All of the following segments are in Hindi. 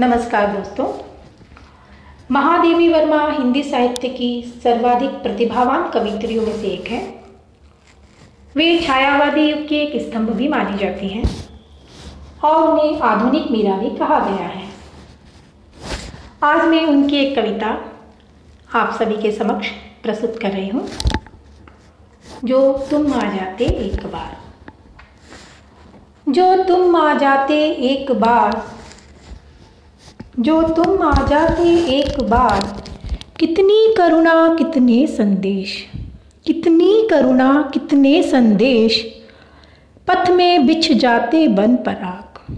नमस्कार दोस्तों। महादेवी वर्मा हिंदी साहित्य की सर्वाधिक प्रतिभावान कवित्रियों में से एक है। वे छायावादी युग के एक स्तंभ भी मानी जाती हैं और उन्हें आधुनिक मीरा भी कहा गया है। आज मैं उनकी एक कविता आप सभी के समक्ष प्रस्तुत कर रही हूँ, जो तुम आ जाते एक बार। जो तुम आ जाते एक बार जो तुम आ जाते एक बार, कितनी करुणा, कितने संदेश। कितनी करुणा, कितने संदेश, पथ में बिछ जाते बन पराग।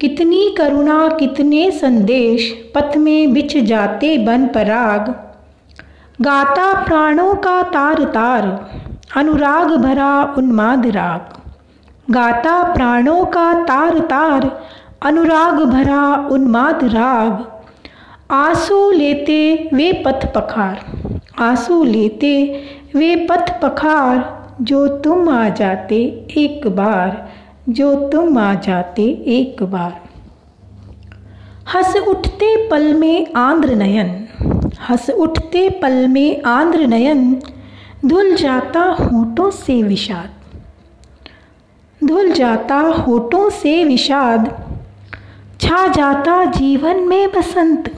कितनी करुणा, कितने संदेश, पथ में बिछ जाते बन पराग। गाता प्राणों का तार तार, अनुराग भरा उन्माद राग। गाता प्राणों का तार तार अनुराग भरा उन्माद राग। आँसू लेते वे पथ पखार। आँसू लेते वे पथ पखार, जो तुम आ जाते एक बार। जो तुम आ जाते एक बार। हंस उठते पल में आंध्र नयन। हंस उठते पल में आंध्र नयन। धुल जाता होठों से विषाद। धुल जाता होठों से विषाद। छा जाता जीवन में बसंत।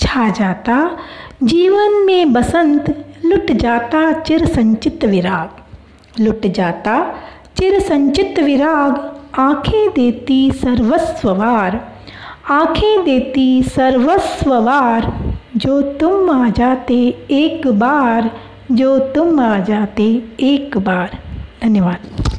छा जाता जीवन में बसंत, लुट जाता चिर संचित विराग। लुट जाता चिर संचित विराग, आँखें देती सर्वस्ववार आँखें देती सर्वस्ववार जो तुम आ जाते एक बार, जो तुम आ जाते एक बार। धन्यवाद।